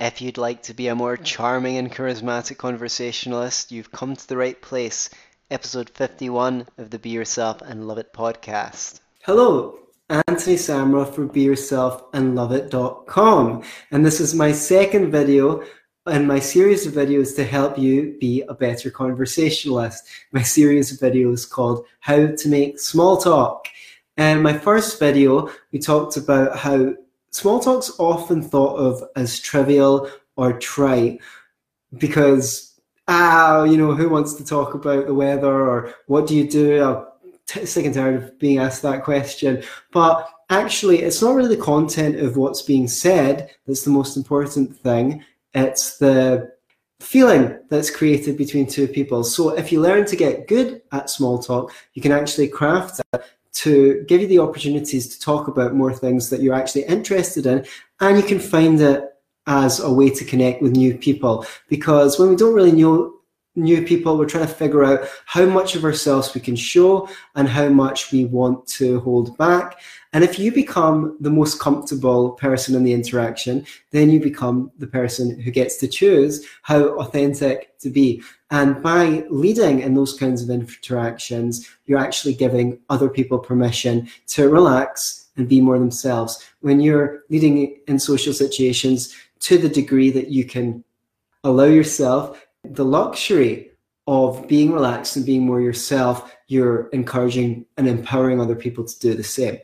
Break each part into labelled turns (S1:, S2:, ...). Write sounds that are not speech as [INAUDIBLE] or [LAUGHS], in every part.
S1: If you'd like to be a more charming and charismatic conversationalist, you've come to the right place. Episode 51 of the Be Yourself and Love It podcast.
S2: Hello, Anthony Samra for Be Yourself and Love It.com. And this is my second video in my series of videos to help you be a better conversationalist. My series of videos called How to Make Small Talk. And my first video, we talked about how small talk's often thought of as trivial or trite because ah you know who wants to talk about the weather or what do you do? I'm t- sick and tired of being asked that question. But actually it's not really the content of what's being said that's the most important thing. It's the feeling that's created between two people. So if you learn to get good at small talk you can actually craft to give you the opportunities to talk about more things that you're actually interested in, and you can find it as a way to connect with new people. Because when we don't really know new people, we're trying to figure out how much of ourselves we can show and how much we want to hold back. And if you become the most comfortable person in the interaction, then you become the person who gets to choose how authentic to be. And by leading in those kinds of interactions, you're actually giving other people permission to relax and be more themselves. When you're leading in social situations to the degree that you can allow yourself the luxury of being relaxed and being more yourself, you're encouraging and empowering other people to do the same.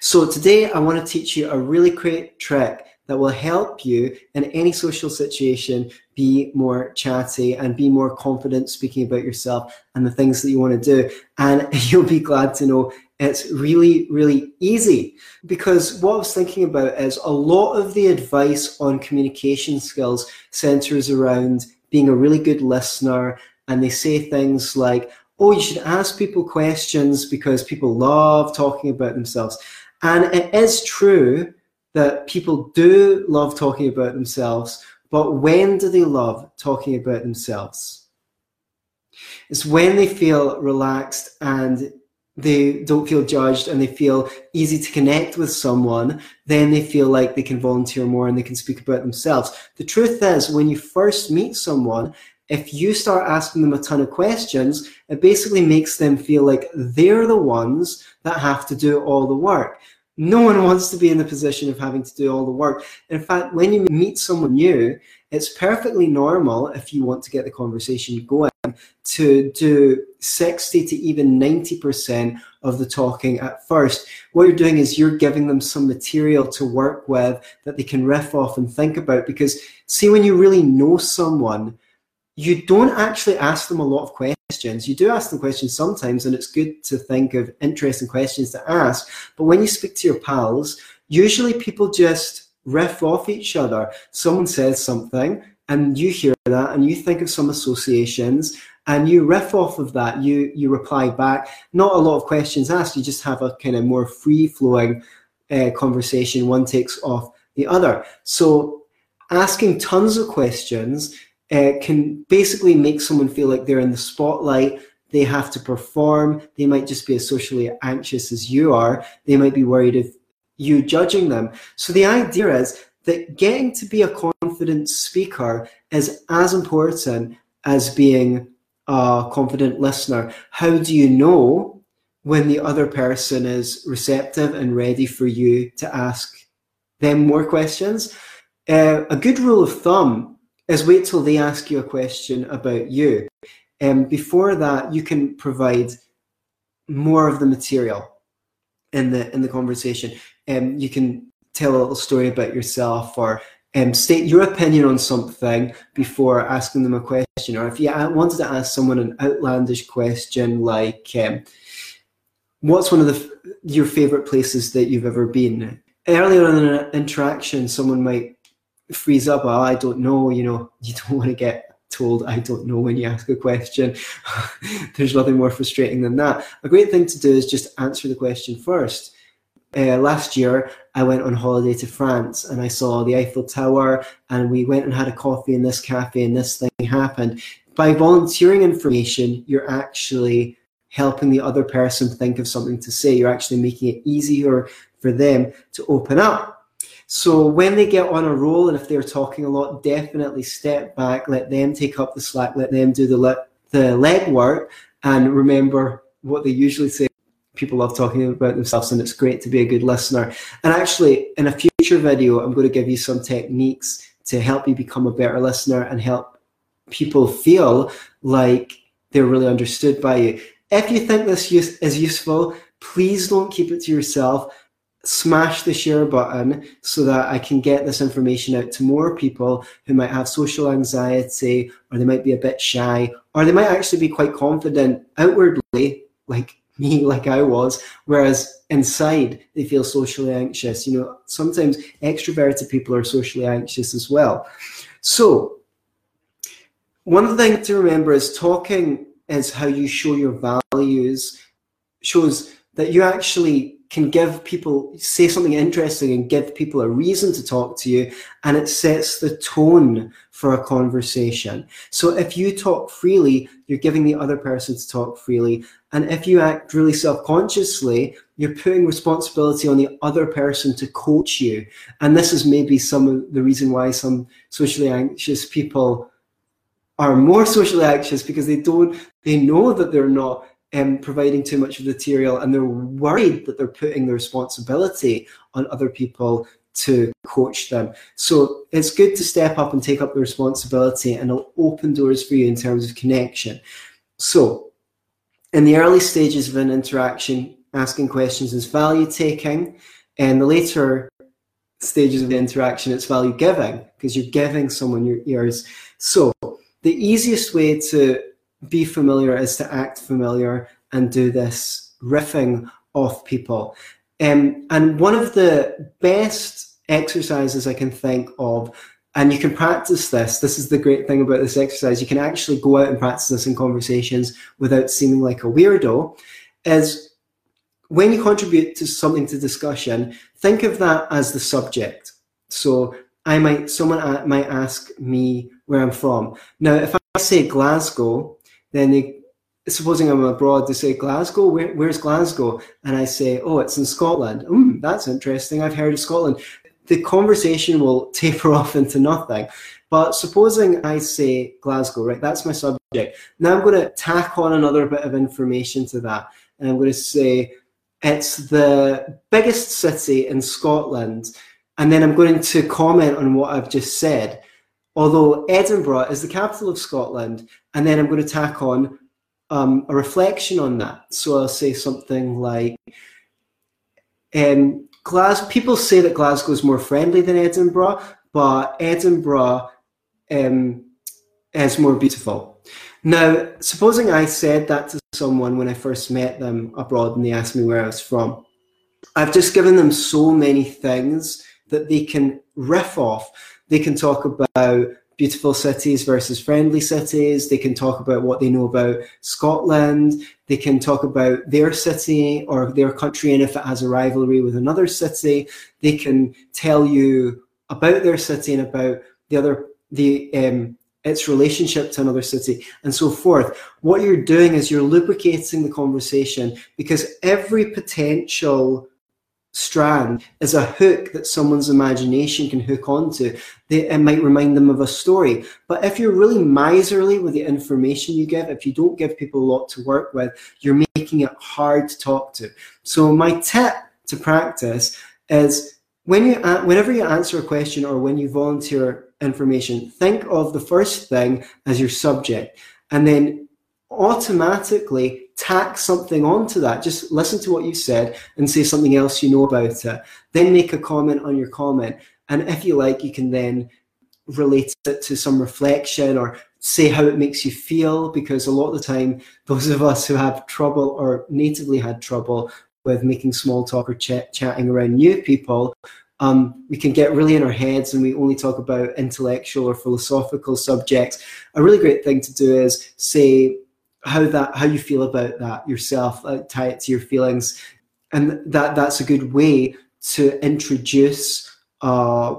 S2: So today I want to teach you a really great trick that will help you in any social situation be more chatty and be more confident speaking about yourself and the things that you want to do. And [LAUGHS] you'll be glad to know it's really, really easy. Because what I was thinking about is a lot of the advice on communication skills centers around being a really good listener. And they say things like, oh, you should ask people questions because people love talking about themselves. And it is true that people do love talking about themselves, but when do they love talking about themselves? It's when they feel relaxed and they don't feel judged and they feel easy to connect with someone, then they feel like they can volunteer more and they can speak about themselves. The truth is, when you first meet someone, if you start asking them a ton of questions, it basically makes them feel like they're the ones that have to do all the work. No one wants to be in the position of having to do all the work. In fact, when you meet someone new, it's perfectly normal if you want to get the conversation going to do 60 to even 90% of the talking at first. What you're doing is you're giving them some material to work with that they can riff off and think about. Because, see, when you really know someone, you don't actually ask them a lot of questions. You do ask them questions sometimes, and it's good to think of interesting questions to ask. But when you speak to your pals, usually people just riff off each other. Someone says something, and you hear that, and you think of some associations, and you riff off of that. You you reply back. Not a lot of questions asked. You just have a kind of more free flowing uh, conversation. One takes off the other. So asking tons of questions uh, can basically make someone feel like they're in the spotlight. They have to perform. They might just be as socially anxious as you are. They might be worried of you judging them. So the idea is that getting to be a confident speaker is as important as being a confident listener. How do you know when the other person is receptive and ready for you to ask them more questions? Uh, a good rule of thumb is wait till they ask you a question about you. And um, before that, you can provide more of the material in the in the conversation. And um, you can tell a little story about yourself or um, state your opinion on something before asking them a question. Or if you wanted to ask someone an outlandish question like, um, "What's one of the your favorite places that you've ever been?" Earlier in an interaction, someone might freeze up. I don't know. You know, [LAUGHS] you don't want to get told I don't know when you ask a question. [LAUGHS] There's nothing more frustrating than that. A great thing to do is just answer the question first. Uh, last year, I went on holiday to France and I saw the Eiffel Tower, and we went and had a coffee in this cafe, and this thing happened. By volunteering information, you're actually helping the other person think of something to say. You're actually making it easier for them to open up So when they get on a roll and if they're talking a lot, definitely step back, let them take up the slack, let them do the le- the leg work, and remember what they usually say. People love talking about themselves, and it's great to be a good listener. And actually, in a future video, I'm going to give you some techniques to help you become a better listener and help people feel like they're really understood by you. If you think this is useful, please don't keep it to yourself. Smash the share button so that I can get this information out to more people who might have social anxiety or they might be a bit shy or they might actually be quite confident outwardly, like [LAUGHS] me, like I was, whereas inside they feel socially anxious. You know, sometimes extroverted people are socially anxious as well. So, one thing to remember is talking is how you show your values, shows that you actually can give people say something interesting and give people a reason to talk to you and it sets the tone for a conversation. So if you talk freely you're giving the other person to talk freely. And if you act really self-consciously you're putting responsibility on the other person to coach you. And this is maybe some of the reason why some socially anxious people are more socially anxious because they don't they know that they're not um, providing too much of the material and they're worried that they're putting the responsibility on other people to coach them. So it's good to step up and take up the responsibility and it'll open doors for you in terms of connection. So in the early stages of an interaction, asking questions is value taking. And the later stages of the interaction, it's value giving because you're giving someone your ears. So the easiest way to be familiar is to act familiar and do this riffing off people. Um, and one of the best exercises I can think of, and you can practice this, this is the great thing about this exercise, you can actually go out and practice this in conversations without seeming like a weirdo, is when you contribute to something to discussion, think of that as the subject. So I might, someone might ask me where I'm from. Now, if I say Glasgow, then they, supposing I'm abroad, they say Glasgow. Where, where's Glasgow? And I say, oh, it's in Scotland. Mm, that's interesting. I've heard of Scotland. The conversation will [LAUGHS] taper off into nothing. But supposing I say Glasgow, right? That's my subject. Now I'm going to tack on another bit of information to that, and I'm going to say it's the biggest city in Scotland, and then I'm going to comment on what I've just said although Edinburgh is the capital of Scotland, and then I'm going to tack on um, a reflection on that. So I'll say something like, um, Glas- people say that Glasgow is more friendly than Edinburgh, but Edinburgh um, is more beautiful. Now, supposing I said that to someone when I first met them abroad and they asked me where I was from, I've just given them so many things that they can riff off they can talk about beautiful cities versus friendly cities. They can talk about what they know about Scotland. They can talk about their city or their country and if it has a rivalry with another city. They can tell you about their city and about the other the um, its relationship to another city and so forth. What you're doing is you're lubricating the conversation because every potential strand is a hook that someone's imagination can hook onto. They, it might remind them of a story. But if you're really miserly with the information you give, if you don't give people a lot to work with, you're making it hard to talk to. So my tip to practice is when you whenever you answer a question or when you volunteer information, think of the first thing as your subject, and then automatically tack something onto that. Just listen to what you said and say something else you know about it. Then make a comment on your comment. And if you like, you can then relate it to some reflection or say how it makes you feel because a lot of the time [LAUGHS] those of us who have trouble or natively had trouble with making small talk or ch- chatting around new people um, we can get really in our heads and we only talk about intellectual or philosophical subjects a really great thing to do is say how that how you feel about that yourself uh, tie it to your feelings. And that that's a good way to introduce a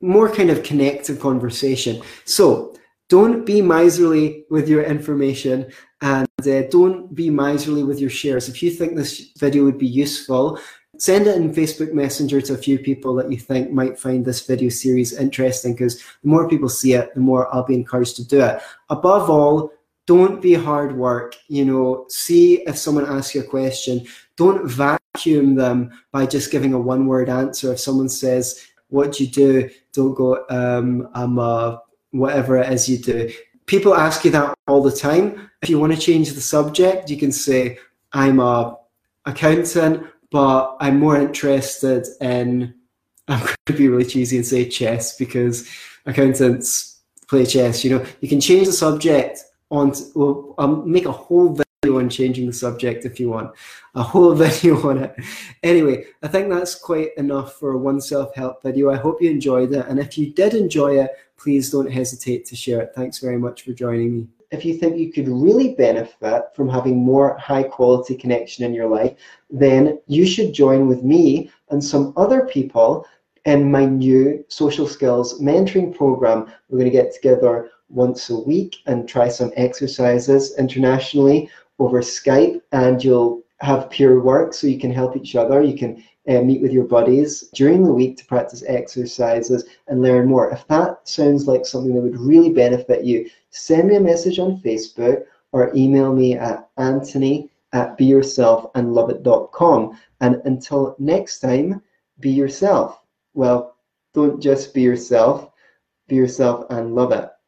S2: more kind of connected conversation. So don't be miserly with your information and uh, don't be miserly with your shares. If you think this video would be useful send it in Facebook Messenger to a few people that you think might find this video series interesting because the more people see it, the more I'll be encouraged to do it. Above all, don't be hard work. You know, see if someone asks you a question. Don't vacuum them by just giving a one word answer. If someone says, What do you do? Don't go, um, I'm a whatever it is you do. People ask you that all the time. If you want to change the subject, you can say, I'm a accountant, but I'm more interested in [LAUGHS] I'm going to be really cheesy and say chess because accountants play chess. You know, you can change the subject on. Well, I'll make a whole video on changing the subject if you want a whole [LAUGHS] video on it. Anyway, I think that's quite enough for a one self-help video. I hope you enjoyed it, and if you did enjoy it, please don't hesitate to share it. Thanks very much for joining me. If you think you could really benefit from having more high quality connection in your life, then you should join with me and some other people in my new social skills mentoring program. We're going to get together once a week and try some exercises internationally over Skype, and you'll have peer work so you can help each other. You can uh, meet with your buddies during the week to practice exercises and learn more. If that sounds like something that would really benefit you, send me a message on Facebook or email me at anthony at beyourselfandloveit.com. And until next time, be yourself. Well, don't just be yourself, be yourself and love it.